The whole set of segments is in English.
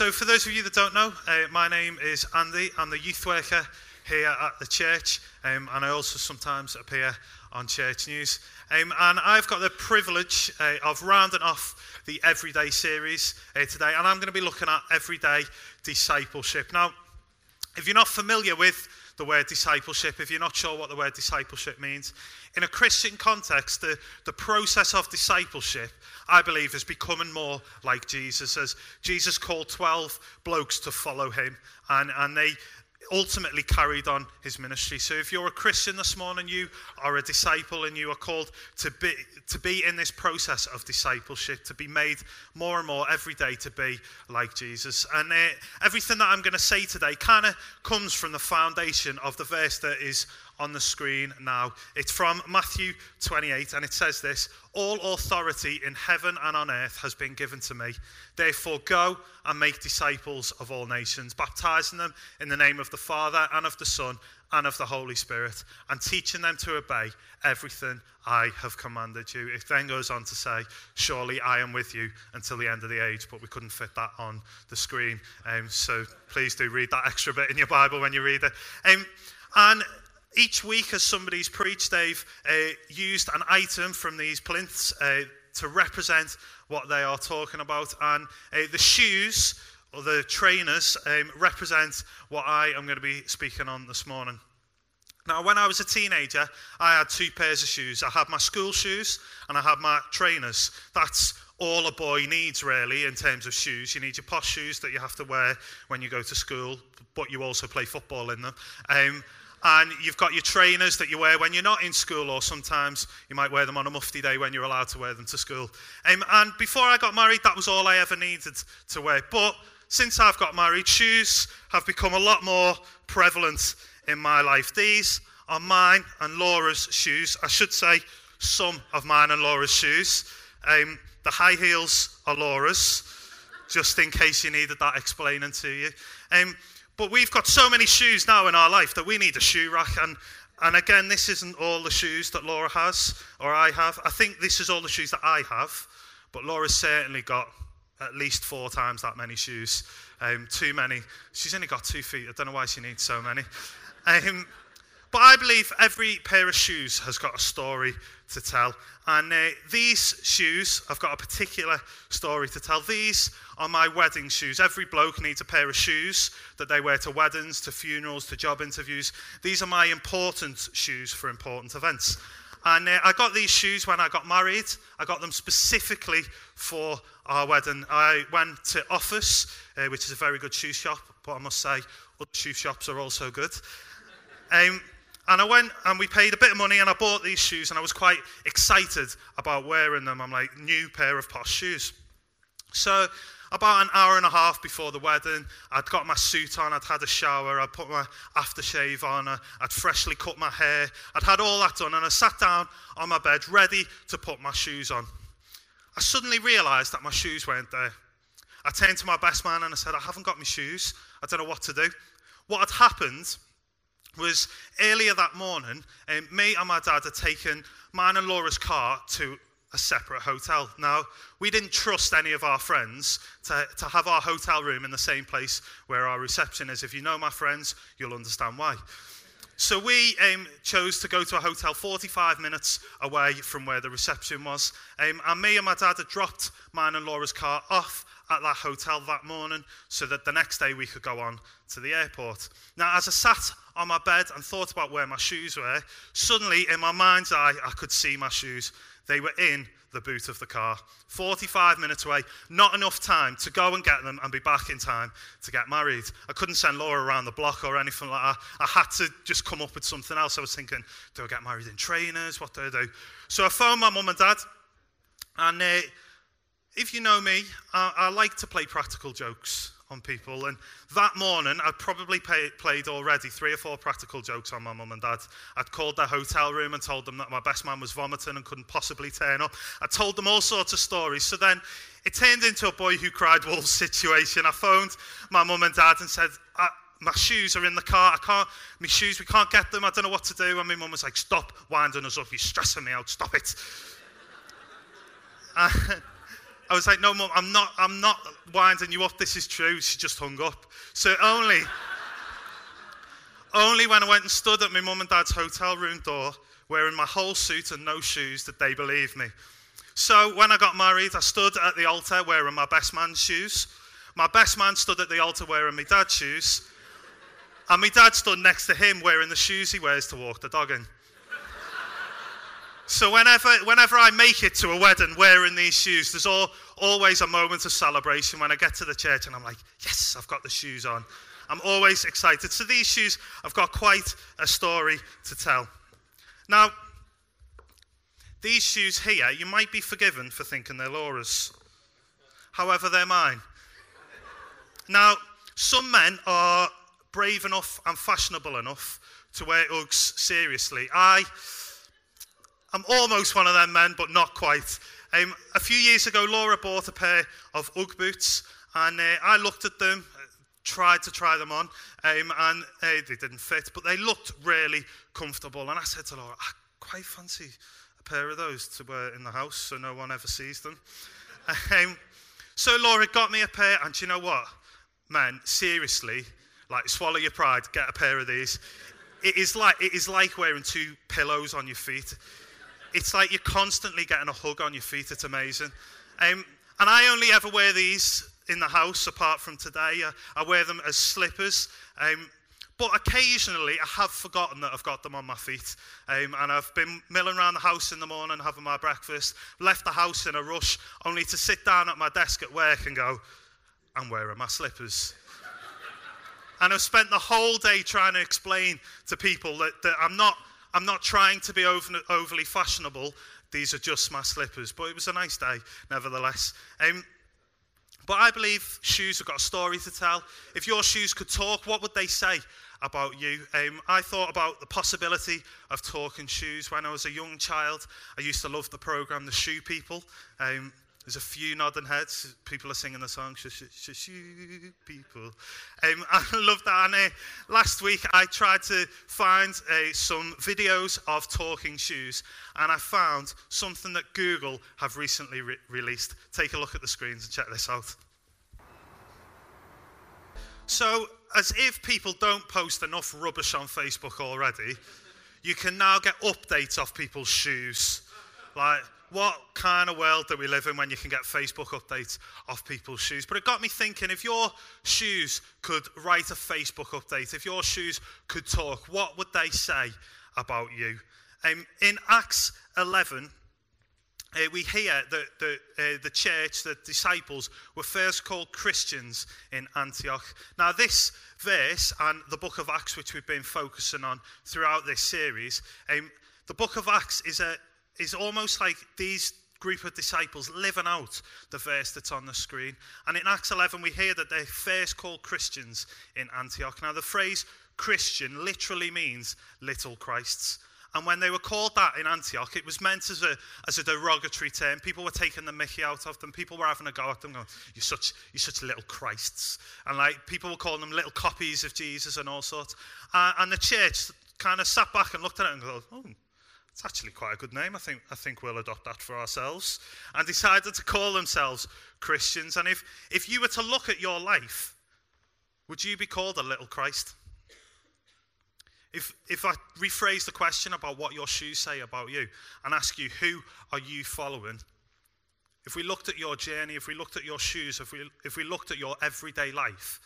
so, for those of you that don't know, uh, my name is Andy. I'm the youth worker here at the church, um, and I also sometimes appear on Church News. Um, and I've got the privilege uh, of rounding off the Everyday series uh, today, and I'm going to be looking at everyday discipleship. Now, if you're not familiar with the word discipleship, if you're not sure what the word discipleship means, in a Christian context, the, the process of discipleship, I believe, is becoming more like Jesus. As Jesus called 12 blokes to follow him, and, and they ultimately carried on his ministry. So if you're a Christian this morning, you are a disciple and you are called to be, to be in this process of discipleship, to be made more and more every day to be like Jesus. And uh, everything that I'm going to say today kind of comes from the foundation of the verse that is on the screen now. It's from Matthew 28, and it says this All authority in heaven and on earth has been given to me. Therefore, go and make disciples of all nations, baptizing them in the name of the Father and of the Son and of the Holy Spirit, and teaching them to obey everything I have commanded you. It then goes on to say, Surely I am with you until the end of the age, but we couldn't fit that on the screen. Um, so please do read that extra bit in your Bible when you read it. Um, and each week, as somebody's preached, they've uh, used an item from these plinths uh, to represent what they are talking about. And uh, the shoes, or the trainers, um, represent what I am going to be speaking on this morning. Now, when I was a teenager, I had two pairs of shoes. I had my school shoes and I had my trainers. That's all a boy needs, really, in terms of shoes. You need your posh shoes that you have to wear when you go to school, but you also play football in them. Um, and you've got your trainers that you wear when you're not in school, or sometimes you might wear them on a mufti day when you're allowed to wear them to school. Um, and before I got married, that was all I ever needed to wear. But since I've got married, shoes have become a lot more prevalent in my life. These are mine and Laura's shoes. I should say some of mine and Laura's shoes. Um, the high heels are Laura's, just in case you needed that explaining to you. Um, but we've got so many shoes now in our life that we need a shoe rack. And, and again, this isn't all the shoes that Laura has or I have. I think this is all the shoes that I have. But Laura's certainly got at least four times that many shoes. Um, too many. She's only got two feet. I don't know why she needs so many. Um, but I believe every pair of shoes has got a story to tell. And uh, these shoes I've got a particular story to tell. These are my wedding shoes. Every bloke needs a pair of shoes that they wear to weddings, to funerals, to job interviews. These are my important shoes for important events. And uh, I got these shoes when I got married. I got them specifically for our wedding. I went to Office, uh, which is a very good shoe shop, but I must say, other shoe shops are also good. Um, and I went and we paid a bit of money and I bought these shoes and I was quite excited about wearing them. I'm like, new pair of posh shoes. So, about an hour and a half before the wedding, I'd got my suit on, I'd had a shower, I'd put my aftershave on, I'd freshly cut my hair, I'd had all that done, and I sat down on my bed ready to put my shoes on. I suddenly realised that my shoes weren't there. I turned to my best man and I said, I haven't got my shoes. I don't know what to do. What had happened was earlier that morning, um, me and my dad had taken mine and Laura's car to a separate hotel. Now, we didn't trust any of our friends to, to have our hotel room in the same place where our reception is. If you know my friends, you'll understand why. So we um, chose to go to a hotel 45 minutes away from where the reception was. Um, and me and my dad had dropped mine and Laura's car off at that hotel that morning so that the next day we could go on to the airport. Now, as I sat on my bed and thought about where my shoes were, suddenly in my mind's eye, I could see my shoes. They were in the boot of the car. 45 minutes away, not enough time to go and get them and be back in time to get married. I couldn't send Laura around the block or anything like that. I had to just come up with something else. I was thinking, do I get married in trainers? What do I do? So I phoned my mum and dad, and uh, if you know me, I, I like to play practical jokes on people. And that morning, I'd probably pay, played already three or four practical jokes on my mum and dad. I'd called their hotel room and told them that my best man was vomiting and couldn't possibly turn up. I told them all sorts of stories. So then it turned into a boy who cried wolf situation. I phoned my mum and dad and said, my shoes are in the car. I can't, my shoes, we can't get them. I don't know what to do. And my mum was like, stop winding us up. You're stressing me out. Stop it. I was like, no, mum, I'm not, I'm not winding you up. This is true. She just hung up. So only, only when I went and stood at my mum and dad's hotel room door, wearing my whole suit and no shoes, did they believe me. So when I got married, I stood at the altar wearing my best man's shoes. My best man stood at the altar wearing my dad's shoes. And my dad stood next to him wearing the shoes he wears to walk the dog in. So whenever, whenever I make it to a wedding wearing these shoes, there's all, always a moment of celebration when I get to the church and I'm like, yes, I've got the shoes on. I'm always excited. So these shoes, I've got quite a story to tell. Now, these shoes here, you might be forgiven for thinking they're Laura's. However, they're mine. Now, some men are brave enough and fashionable enough to wear Uggs seriously. I I'm almost one of them men, but not quite. Um, a few years ago, Laura bought a pair of Ugg boots, and uh, I looked at them, tried to try them on, um, and uh, they didn't fit, but they looked really comfortable. And I said to Laura, I quite fancy a pair of those to wear in the house so no one ever sees them. Um, so Laura got me a pair, and you know what? Man, seriously, like swallow your pride, get a pair of these. It is like, it is like wearing two pillows on your feet it's like you're constantly getting a hug on your feet. It's amazing. Um, and I only ever wear these in the house apart from today. I, I wear them as slippers. Um, but occasionally I have forgotten that I've got them on my feet. Um, and I've been milling around the house in the morning having my breakfast, left the house in a rush, only to sit down at my desk at work and go, I'm wearing my slippers. and I've spent the whole day trying to explain to people that, that I'm not I'm not trying to be over, overly fashionable. These are just my slippers. But it was a nice day, nevertheless. Um, but I believe shoes have got a story to tell. If your shoes could talk, what would they say about you? Um, I thought about the possibility of talking shoes when I was a young child. I used to love the program The Shoe People. Um, there's a few nodding heads. People are singing the song, Shoe People. Um, I love that. And uh, last week I tried to find uh, some videos of talking shoes, and I found something that Google have recently re- released. Take a look at the screens and check this out. So, as if people don't post enough rubbish on Facebook already, you can now get updates of people's shoes. Like, what kind of world do we live in when you can get Facebook updates of people's shoes? But it got me thinking if your shoes could write a Facebook update, if your shoes could talk, what would they say about you? Um, in Acts 11, uh, we hear that the, uh, the church, the disciples, were first called Christians in Antioch. Now, this verse and the book of Acts, which we've been focusing on throughout this series, um, the book of Acts is a, is almost like these group of disciples living out the verse that's on the screen. And in Acts 11, we hear that they're first called Christians in Antioch. Now, the phrase Christian literally means little Christs. And when they were called that in Antioch, it was meant as a, as a derogatory term. People were taking the mickey out of them. People were having a go at them, going, You're such, you're such little Christs. And like people were calling them little copies of Jesus and all sorts. Uh, and the church kind of sat back and looked at it and go, Oh, it's actually quite a good name. I think, I think we'll adopt that for ourselves. And decided to call themselves Christians. And if, if you were to look at your life, would you be called a little Christ? If, if I rephrase the question about what your shoes say about you and ask you, who are you following? If we looked at your journey, if we looked at your shoes, if we, if we looked at your everyday life,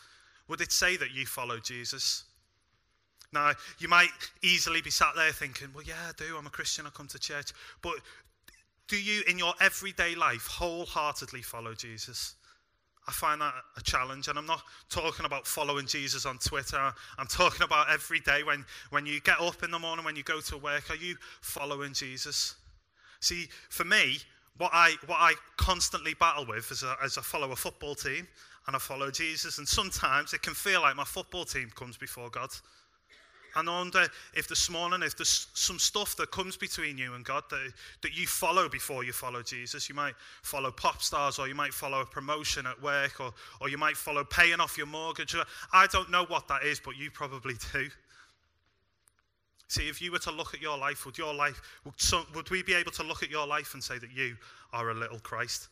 would it say that you follow Jesus? Now, you might easily be sat there thinking, well, yeah, I do. I'm a Christian. I come to church. But do you, in your everyday life, wholeheartedly follow Jesus? I find that a challenge. And I'm not talking about following Jesus on Twitter. I'm talking about every day when, when you get up in the morning, when you go to work, are you following Jesus? See, for me, what I, what I constantly battle with as a, as I follow a football team and I follow Jesus, and sometimes it can feel like my football team comes before God. And I wonder if this morning, if there's some stuff that comes between you and God that, that you follow before you follow Jesus. You might follow pop stars, or you might follow a promotion at work, or, or you might follow paying off your mortgage. I don't know what that is, but you probably do. See, if you were to look at your life, would your life, would, some, would we be able to look at your life and say that you are a little Christ?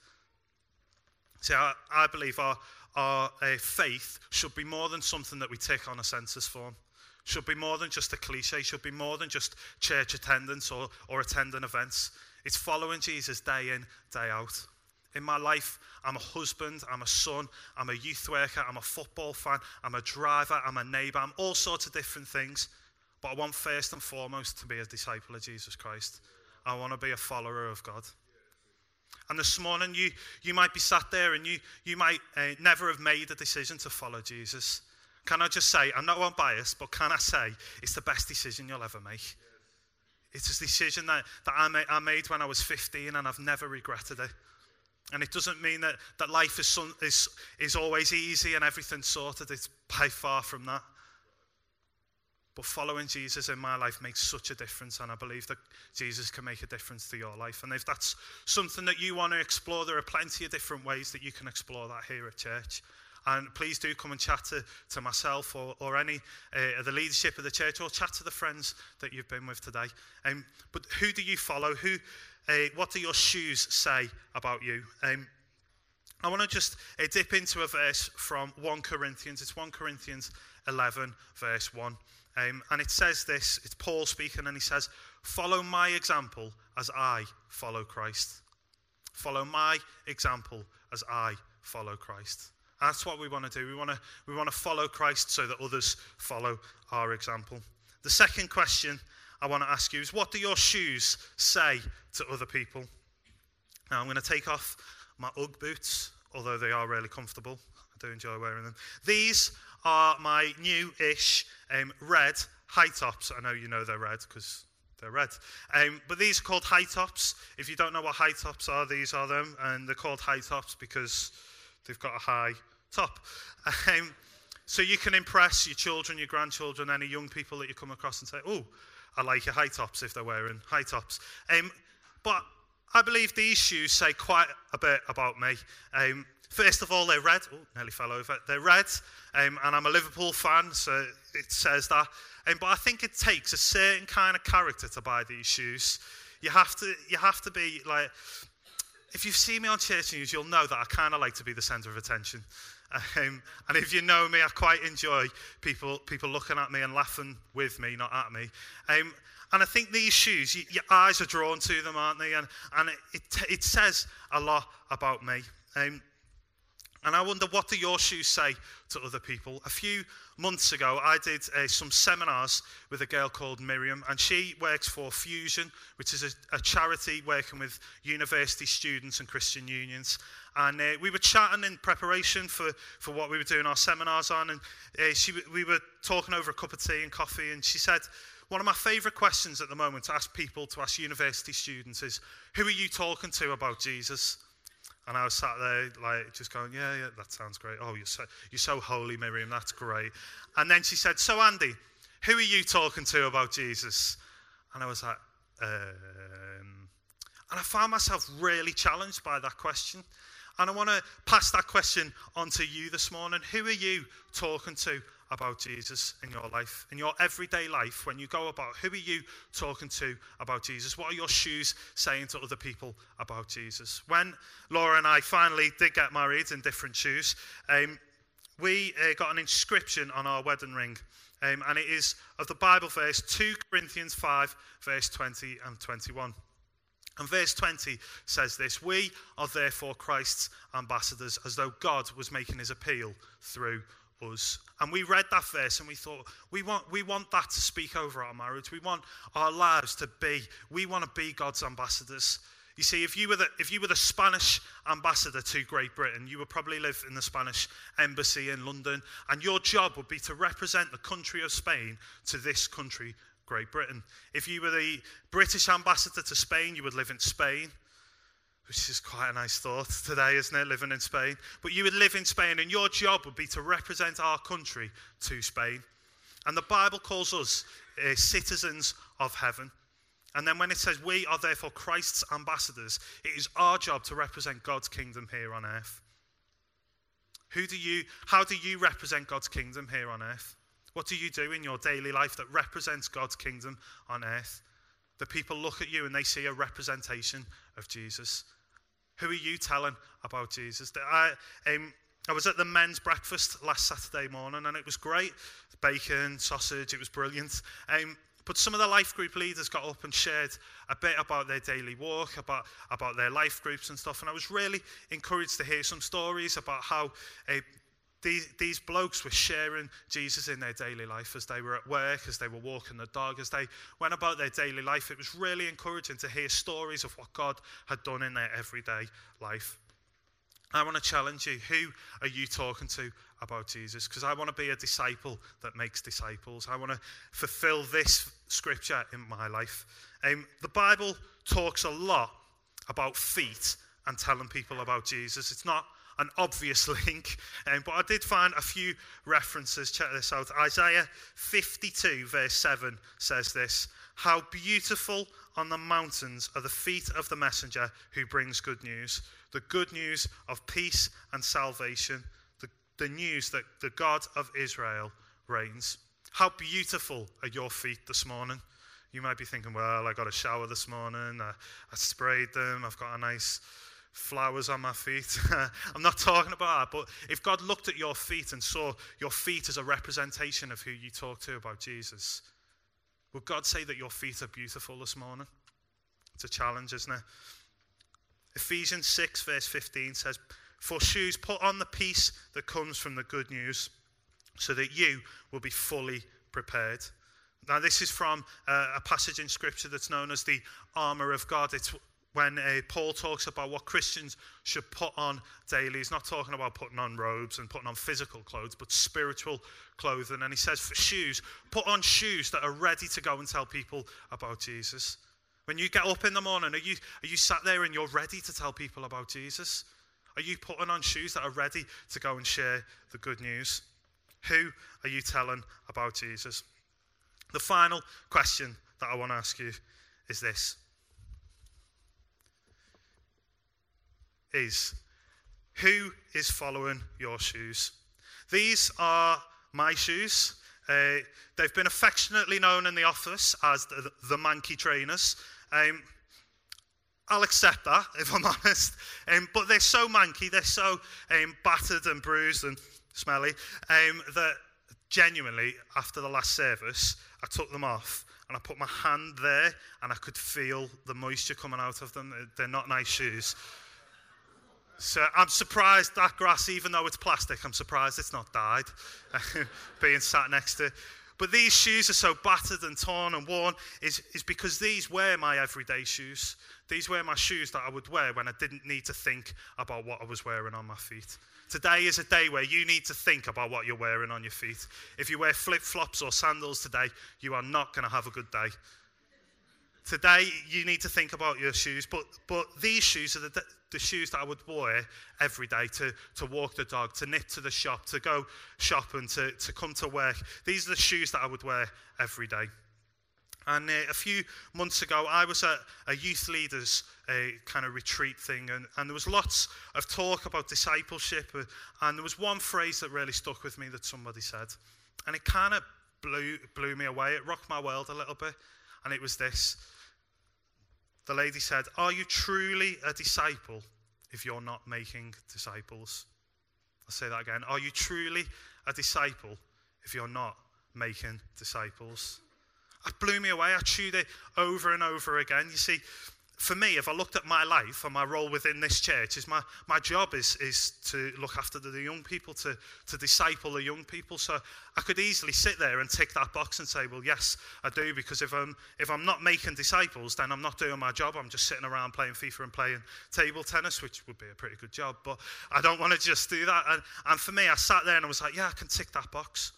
See, I, I believe our, our uh, faith should be more than something that we tick on a census form. Should be more than just a cliche. Should be more than just church attendance or, or attending events. It's following Jesus day in, day out. In my life, I'm a husband, I'm a son, I'm a youth worker, I'm a football fan, I'm a driver, I'm a neighbour, I'm all sorts of different things. But I want first and foremost to be a disciple of Jesus Christ. I want to be a follower of God. And this morning, you, you might be sat there and you, you might uh, never have made a decision to follow Jesus. Can I just say, I'm not one biased, but can I say it's the best decision you'll ever make? It's a decision that, that I, made, I made when I was 15 and I've never regretted it. And it doesn't mean that, that life is, is, is always easy and everything's sorted. It's by far from that. But following Jesus in my life makes such a difference, and I believe that Jesus can make a difference to your life. And if that's something that you want to explore, there are plenty of different ways that you can explore that here at church. And please do come and chat to, to myself or, or any uh, of the leadership of the church, or chat to the friends that you've been with today. Um, but who do you follow? Who, uh, what do your shoes say about you? Um, I want to just uh, dip into a verse from 1 Corinthians. It's 1 Corinthians 11, verse 1. Um, and it says this it's Paul speaking, and he says, Follow my example as I follow Christ. Follow my example as I follow Christ. That's what we want to do. We want to, we want to follow Christ so that others follow our example. The second question I want to ask you is what do your shoes say to other people? Now, I'm going to take off my Ugg boots, although they are really comfortable. I do enjoy wearing them. These are my new ish um, red high tops. I know you know they're red because they're red. Um, but these are called high tops. If you don't know what high tops are, these are them. And they're called high tops because they've got a high top. Um, so you can impress your children, your grandchildren, any young people that you come across and say, oh, I like your high tops if they're wearing high tops. Um, but I believe these shoes say quite a bit about me. Um, First of all, they're red. Oh, nearly fell over. They're red, um, and I'm a Liverpool fan, so it says that. Um, but I think it takes a certain kind of character to buy these shoes. You have to, you have to be like, if you've seen me on church news, you'll know that I kind of like to be the centre of attention. Um, and if you know me, I quite enjoy people, people looking at me and laughing with me, not at me. Um, and I think these shoes, you, your eyes are drawn to them, aren't they? And, and it, it, it says a lot about me. Um, and I wonder, what do your shoes say to other people? A few months ago, I did uh, some seminars with a girl called Miriam, and she works for Fusion, which is a, a charity working with university students and Christian unions. And uh, we were chatting in preparation for, for what we were doing our seminars on, and uh, she, we were talking over a cup of tea and coffee, and she said, one of my favourite questions at the moment to ask people, to ask university students, is who are you talking to about Jesus? And I was sat there, like, just going, yeah, yeah, that sounds great. Oh, you're so, you're so holy, Miriam. That's great. And then she said, so, Andy, who are you talking to about Jesus? And I was like, um, and I found myself really challenged by that question. And I want to pass that question on to you this morning. Who are you talking to about Jesus in your life, in your everyday life, when you go about, who are you talking to about Jesus? What are your shoes saying to other people about Jesus? When Laura and I finally did get married in different shoes, um, we uh, got an inscription on our wedding ring. Um, and it is of the Bible verse 2 Corinthians 5, verse 20 and 21. And verse 20 says this We are therefore Christ's ambassadors, as though God was making his appeal through us. And we read that verse and we thought, we want, we want that to speak over our marriage. We want our lives to be, we want to be God's ambassadors. You see, if you, were the, if you were the Spanish ambassador to Great Britain, you would probably live in the Spanish embassy in London, and your job would be to represent the country of Spain to this country, Great Britain. If you were the British ambassador to Spain, you would live in Spain which is quite a nice thought today, isn't it, living in Spain? But you would live in Spain, and your job would be to represent our country to Spain. And the Bible calls us uh, citizens of heaven. And then when it says we are therefore Christ's ambassadors, it is our job to represent God's kingdom here on earth. Who do you, how do you represent God's kingdom here on earth? What do you do in your daily life that represents God's kingdom on earth? The people look at you and they see a representation of Jesus. Who are you telling about Jesus? I, um, I was at the men's breakfast last Saturday morning and it was great. Bacon, sausage, it was brilliant. Um, but some of the life group leaders got up and shared a bit about their daily walk, about, about their life groups and stuff. And I was really encouraged to hear some stories about how uh, these, these blokes were sharing Jesus in their daily life as they were at work, as they were walking the dog, as they went about their daily life. It was really encouraging to hear stories of what God had done in their everyday life. I want to challenge you. Who are you talking to about Jesus? Because I want to be a disciple that makes disciples. I want to fulfill this scripture in my life. Um, the Bible talks a lot about feet and telling people about Jesus. It's not an obvious link, um, but I did find a few references. Check this out. Isaiah 52, verse 7 says this How beautiful on the mountains are the feet of the messenger who brings good news the good news of peace and salvation, the, the news that the God of Israel reigns. How beautiful are your feet this morning? You might be thinking, well, I got a shower this morning, I, I sprayed them, I've got a nice flowers on my feet. I'm not talking about that, but if God looked at your feet and saw your feet as a representation of who you talk to about Jesus, would God say that your feet are beautiful this morning? It's a challenge, isn't it? Ephesians 6, verse 15 says, For shoes, put on the peace that comes from the good news, so that you will be fully prepared. Now, this is from uh, a passage in Scripture that's known as the armor of God. It's when uh, Paul talks about what Christians should put on daily. He's not talking about putting on robes and putting on physical clothes, but spiritual clothing. And he says, for shoes, put on shoes that are ready to go and tell people about Jesus. When you get up in the morning, are you, are you sat there and you're ready to tell people about Jesus? Are you putting on shoes that are ready to go and share the good news? Who are you telling about Jesus? The final question that I want to ask you is this is who is following your shoes? These are my shoes. Uh, they've been affectionately known in the office as the, the Trainers. Um, I'll accept that, if I'm honest. Um, but they're so manky, they're so um, battered and bruised and smelly um, that genuinely, after the last service, I took them off and I put my hand there and I could feel the moisture coming out of them. They're not nice shoes. So I'm surprised that grass, even though it's plastic, I'm surprised it's not died being sat next to but these shoes are so battered and torn and worn is, is because these were my everyday shoes. These were my shoes that I would wear when I didn't need to think about what I was wearing on my feet. Today is a day where you need to think about what you're wearing on your feet. If you wear flip flops or sandals today, you are not going to have a good day. Today, you need to think about your shoes, but, but these shoes are the, the shoes that I would wear every day to, to walk the dog, to knit to the shop, to go shopping, to, to come to work. These are the shoes that I would wear every day. And uh, a few months ago, I was at a youth leaders uh, kind of retreat thing, and, and there was lots of talk about discipleship. Uh, and there was one phrase that really stuck with me that somebody said, and it kind of blew, blew me away. It rocked my world a little bit. And it was this the lady said, Are you truly a disciple if you're not making disciples? I'll say that again. Are you truly a disciple if you're not making disciples? It blew me away. I chewed it over and over again. You see, for me, if I looked at my life and my role within this church, is my, my job is, is to look after the, young people, to, to disciple the young people. So I could easily sit there and tick that box and say, well, yes, I do, because if I'm, if I'm not making disciples, then I'm not doing my job. I'm just sitting around playing FIFA and playing table tennis, which would be a pretty good job. But I don't want to just do that. And, and for me, I sat there and I was like, yeah, I can tick that box.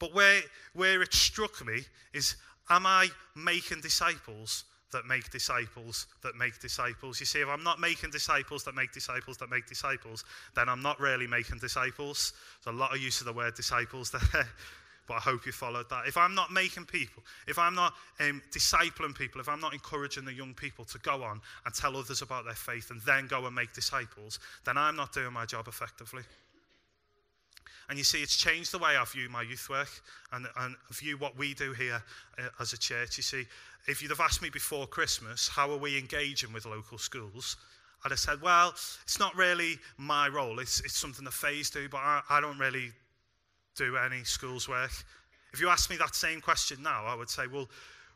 But where, where it struck me is, am I making disciples that make disciples that make disciples. You see, if I'm not making disciples that make disciples that make disciples, then I'm not really making disciples. There's a lot of use of the word disciples there, but I hope you followed that. If I'm not making people, if I'm not um, discipling people, if I'm not encouraging the young people to go on and tell others about their faith and then go and make disciples, then I'm not doing my job effectively. And you see, it's changed the way I view my youth work and, and view what we do here uh, as a church. You see, if you'd have asked me before Christmas, how are we engaging with local schools? I'd have said, well, it's not really my role. It's, it's something the Fays do, but I, I don't really do any schools work. If you ask me that same question now, I would say, well,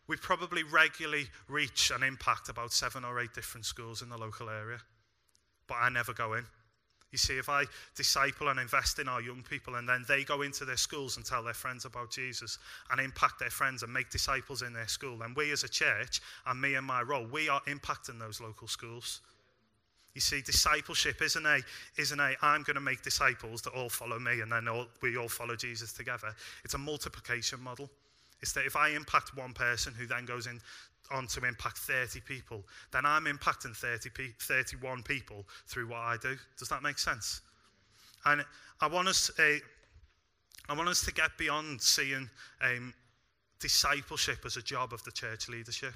we probably regularly reach and impact about seven or eight different schools in the local area, but I never go in. You see, if I disciple and invest in our young people and then they go into their schools and tell their friends about Jesus and impact their friends and make disciples in their school, then we as a church and me and my role, we are impacting those local schools. You see, discipleship isn't a, isn't a I'm going to make disciples that all follow me and then all, we all follow Jesus together. It's a multiplication model. It's that if I impact one person who then goes in on to impact 30 people, then I'm impacting 30 pe- 31 people through what I do. Does that make sense? And I want us, uh, I want us to get beyond seeing um, discipleship as a job of the church leadership.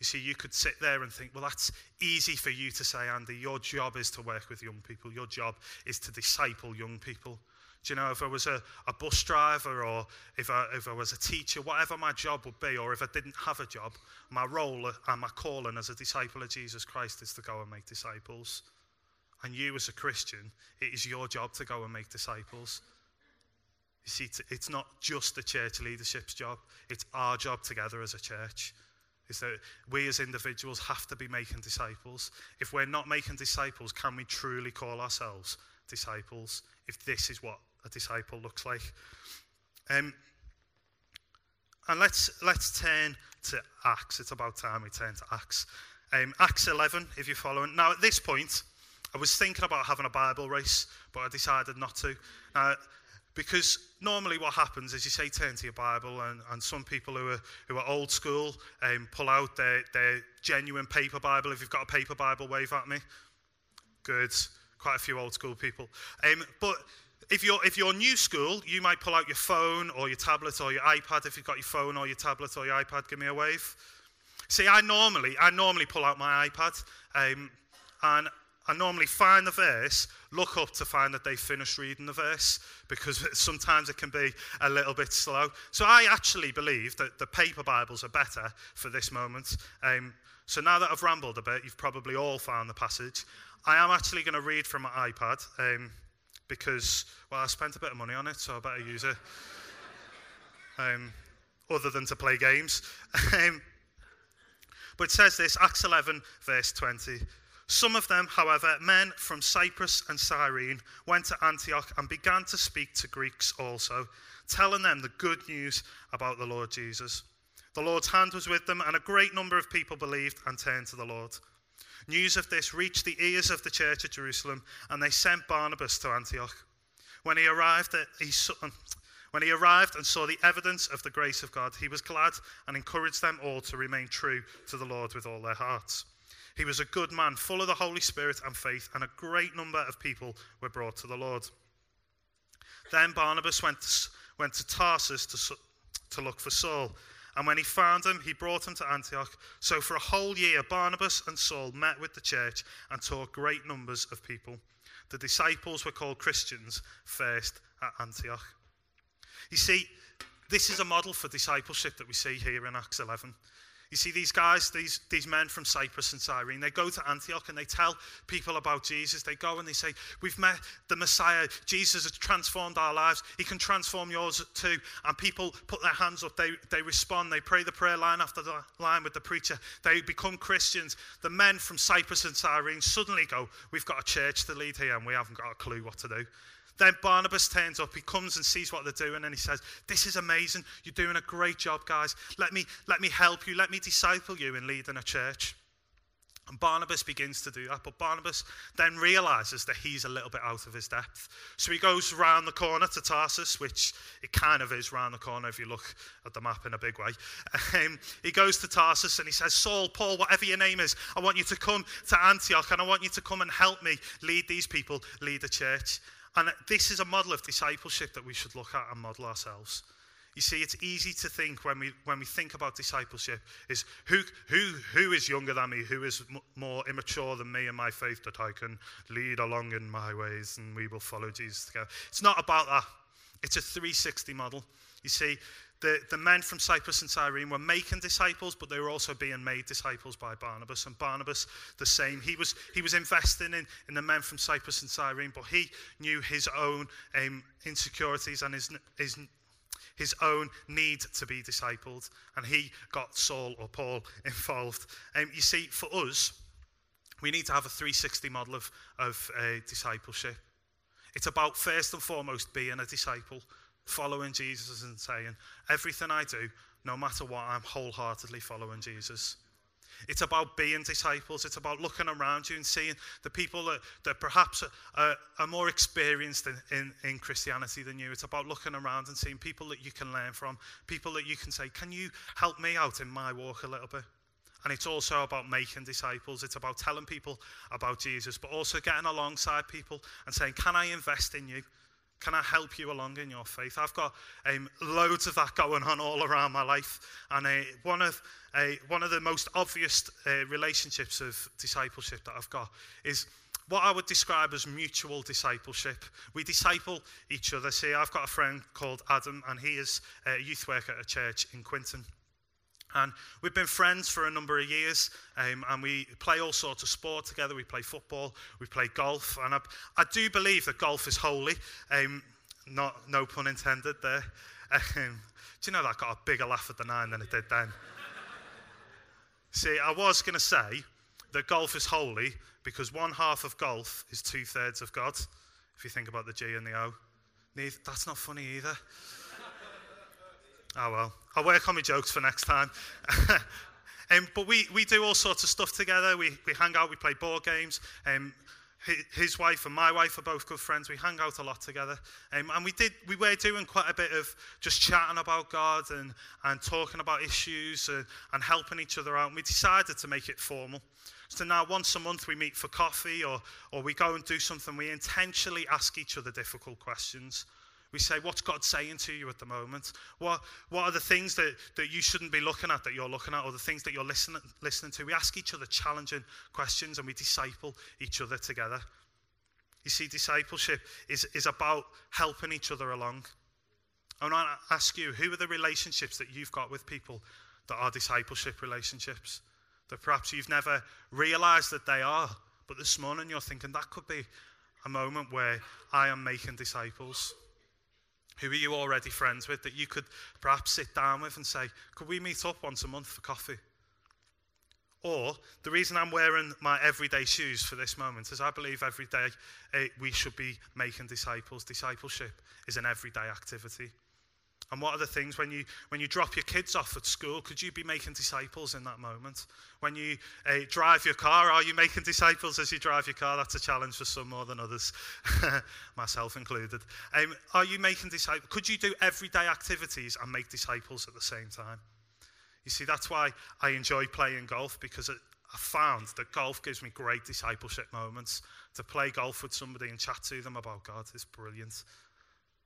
You see, you could sit there and think, well, that's easy for you to say, Andy. Your job is to work with young people. Your job is to disciple young people. Do you know, if I was a, a bus driver or if I, if I was a teacher, whatever my job would be, or if I didn't have a job, my role uh, and my calling as a disciple of Jesus Christ is to go and make disciples. And you, as a Christian, it is your job to go and make disciples. You see, it's not just the church leadership's job, it's our job together as a church is that we as individuals have to be making disciples. If we're not making disciples, can we truly call ourselves disciples if this is what a disciple looks like? Um, and let's, let's turn to Acts. It's about time we turn to Acts. Um, Acts 11, if you're following. Now, at this point, I was thinking about having a Bible race, but I decided not to. Uh, because normally what happens is you say turn to your Bible, and, and some people who are, who are old school um, pull out their, their genuine paper Bible. If you've got a paper Bible, wave at me. Good. Quite a few old school people. Um, but if you're, if you're new school, you might pull out your phone or your tablet or your iPad. If you've got your phone or your tablet or your iPad, give me a wave. See, I normally, I normally pull out my iPad um, and I normally find the verse, look up to find that they finished reading the verse because sometimes it can be a little bit slow. So I actually believe that the paper Bibles are better for this moment. Um, so now that I've rambled a bit, you've probably all found the passage. I am actually going to read from my iPad um, because, well, I spent a bit of money on it, so I better use it. Um, other than to play games. Um, but it says this Acts 11, verse 20. Some of them, however, men from Cyprus and Cyrene, went to Antioch and began to speak to Greeks also, telling them the good news about the Lord Jesus. The Lord's hand was with them, and a great number of people believed and turned to the Lord. News of this reached the ears of the church at Jerusalem, and they sent Barnabas to Antioch. When he arrived, he saw, um, when he arrived and saw the evidence of the grace of God, he was glad and encouraged them all to remain true to the Lord with all their hearts. He was a good man, full of the Holy Spirit and faith, and a great number of people were brought to the Lord. Then Barnabas went to, went to Tarsus to, to look for Saul. And when he found him, he brought him to Antioch. So for a whole year, Barnabas and Saul met with the church and taught great numbers of people. The disciples were called Christians first at Antioch. You see, this is a model for discipleship that we see here in Acts 11. You see, these guys, these, these men from Cyprus and Cyrene, they go to Antioch and they tell people about Jesus. They go and they say, We've met the Messiah. Jesus has transformed our lives. He can transform yours too. And people put their hands up. They, they respond. They pray the prayer line after the line with the preacher. They become Christians. The men from Cyprus and Cyrene suddenly go, We've got a church to lead here and we haven't got a clue what to do. Then Barnabas turns up. He comes and sees what they're doing and he says, This is amazing. You're doing a great job, guys. Let me, let me help you. Let me disciple you in leading a church. And Barnabas begins to do that. But Barnabas then realizes that he's a little bit out of his depth. So he goes round the corner to Tarsus, which it kind of is round the corner if you look at the map in a big way. Um, he goes to Tarsus and he says, Saul, Paul, whatever your name is, I want you to come to Antioch and I want you to come and help me lead these people, lead the church. And this is a model of discipleship that we should look at and model ourselves. You see, it's easy to think when we, when we think about discipleship is who, who, who is younger than me, who is m- more immature than me in my faith that I can lead along in my ways and we will follow Jesus together. It's not about that. It's a 360 model. You see, the, the men from Cyprus and Cyrene were making disciples, but they were also being made disciples by Barnabas. And Barnabas, the same. He was, he was investing in, in the men from Cyprus and Cyrene, but he knew his own um, insecurities and his, his, his own need to be discipled. And he got Saul or Paul involved. Um, you see, for us, we need to have a 360 model of, of uh, discipleship. It's about, first and foremost, being a disciple following Jesus and saying, everything I do, no matter what, I'm wholeheartedly following Jesus. It's about being disciples. It's about looking around you and seeing the people that, that perhaps are, are more experienced in, in, in, Christianity than you. It's about looking around and seeing people that you can learn from, people that you can say, Can you help me out in my walk a little bit? And it's also about making disciples. It's about telling people about Jesus, but also getting alongside people and saying, Can I invest in you? Can I help you along in your faith? I've got um, loads of that going on all around my life. And uh, one, of, uh, one of the most obvious uh, relationships of discipleship that I've got is what I would describe as mutual discipleship. We disciple each other. See, I've got a friend called Adam, and he is a youth worker at a church in Quinton. And we've been friends for a number of years, um, and we play all sorts of sport together. We play football, we play golf, and I, I do believe that golf is holy. Um, not, no pun intended there. Um, do you know that got a bigger laugh at the nine than it did then? See, I was going to say that golf is holy because one half of golf is two thirds of God. If you think about the G and the O, that's not funny either. Oh well, I'll work on my jokes for next time. um, but we, we do all sorts of stuff together. We, we hang out, we play board games. Um, his wife and my wife are both good friends. We hang out a lot together. Um, and we, did, we were doing quite a bit of just chatting about God and, and talking about issues and, and helping each other out. And we decided to make it formal. So now once a month we meet for coffee or, or we go and do something. We intentionally ask each other difficult questions. We say, What's God saying to you at the moment? What, what are the things that, that you shouldn't be looking at that you're looking at, or the things that you're listening, listening to? We ask each other challenging questions and we disciple each other together. You see, discipleship is, is about helping each other along. I want to ask you, who are the relationships that you've got with people that are discipleship relationships? That perhaps you've never realized that they are, but this morning you're thinking that could be a moment where I am making disciples. Who are you already friends with that you could perhaps sit down with and say, Could we meet up once a month for coffee? Or the reason I'm wearing my everyday shoes for this moment is I believe every day uh, we should be making disciples. Discipleship is an everyday activity. And what are the things when you, when you drop your kids off at school? Could you be making disciples in that moment? When you uh, drive your car, are you making disciples as you drive your car? That's a challenge for some more than others, myself included. Um, are you making disciples? Could you do everyday activities and make disciples at the same time? You see, that's why I enjoy playing golf because it, I found that golf gives me great discipleship moments. To play golf with somebody and chat to them about God is brilliant.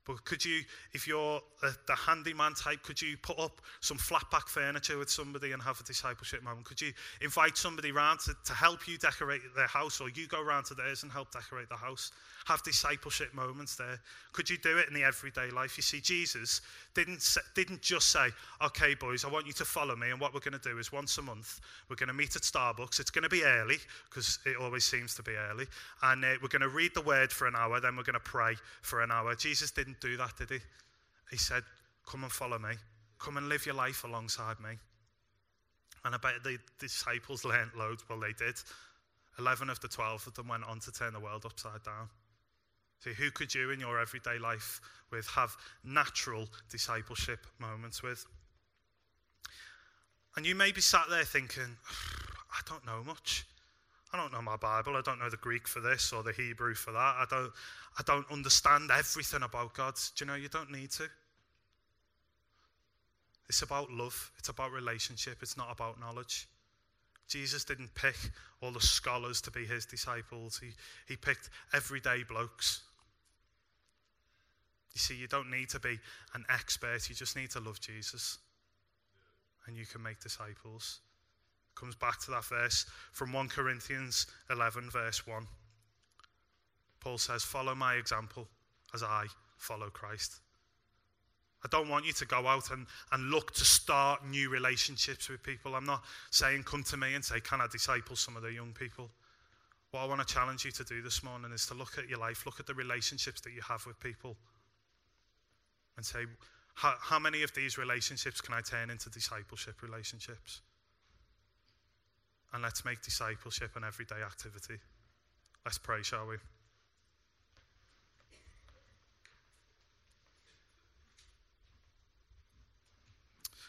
But could you, if you're the handyman type, could you put up some flat pack furniture with somebody and have a discipleship moment? Could you invite somebody round to, to help you decorate their house, or you go round to theirs and help decorate the house? Have discipleship moments there. Could you do it in the everyday life? You see, Jesus didn't, didn't just say, okay, boys, I want you to follow me, and what we're going to do is once a month, we're going to meet at Starbucks. It's going to be early, because it always seems to be early, and uh, we're going to read the word for an hour, then we're going to pray for an hour. Jesus didn't do that, did he? He said, Come and follow me. Come and live your life alongside me. And I bet the disciples learned loads. Well, they did. 11 of the 12 of them went on to turn the world upside down. Who could you in your everyday life with have natural discipleship moments with? And you may be sat there thinking, I don't know much. I don't know my Bible. I don't know the Greek for this or the Hebrew for that. I don't, I don't understand everything about God. Do you know you don't need to? It's about love, it's about relationship, it's not about knowledge. Jesus didn't pick all the scholars to be his disciples, he, he picked everyday blokes. You see, you don't need to be an expert, you just need to love Jesus. And you can make disciples comes back to that verse from 1 Corinthians 11, verse 1. Paul says, Follow my example as I follow Christ. I don't want you to go out and, and look to start new relationships with people. I'm not saying come to me and say, Can I disciple some of the young people? What I want to challenge you to do this morning is to look at your life, look at the relationships that you have with people, and say, How, how many of these relationships can I turn into discipleship relationships? And let's make discipleship an everyday activity. Let's pray, shall we?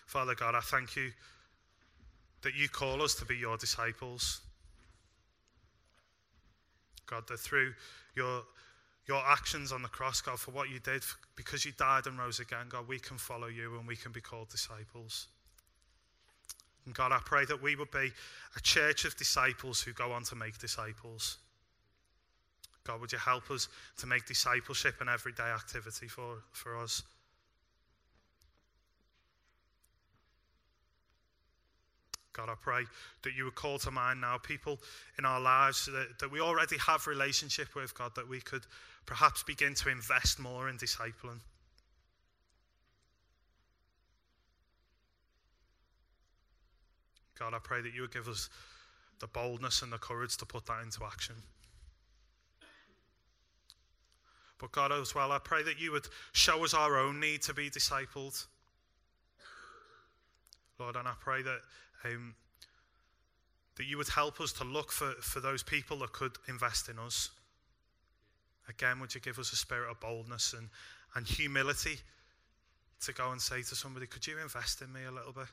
Father God, I thank you that you call us to be your disciples. God, that through your, your actions on the cross, God, for what you did, because you died and rose again, God, we can follow you and we can be called disciples. And God, I pray that we would be a church of disciples who go on to make disciples. God, would you help us to make discipleship an everyday activity for, for us? God, I pray that you would call to mind now people in our lives that, that we already have relationship with, God, that we could perhaps begin to invest more in discipling. God, I pray that you would give us the boldness and the courage to put that into action. But God, as well, I pray that you would show us our own need to be discipled. Lord, and I pray that um, that you would help us to look for, for those people that could invest in us. Again, would you give us a spirit of boldness and, and humility to go and say to somebody, Could you invest in me a little bit?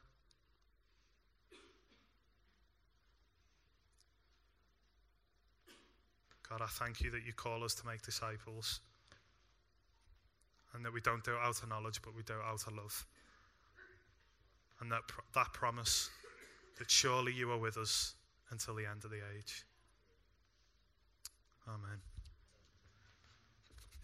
God, I thank you that you call us to make disciples and that we don't do it out of knowledge, but we do it out of love. And that, that promise that surely you are with us until the end of the age. Amen.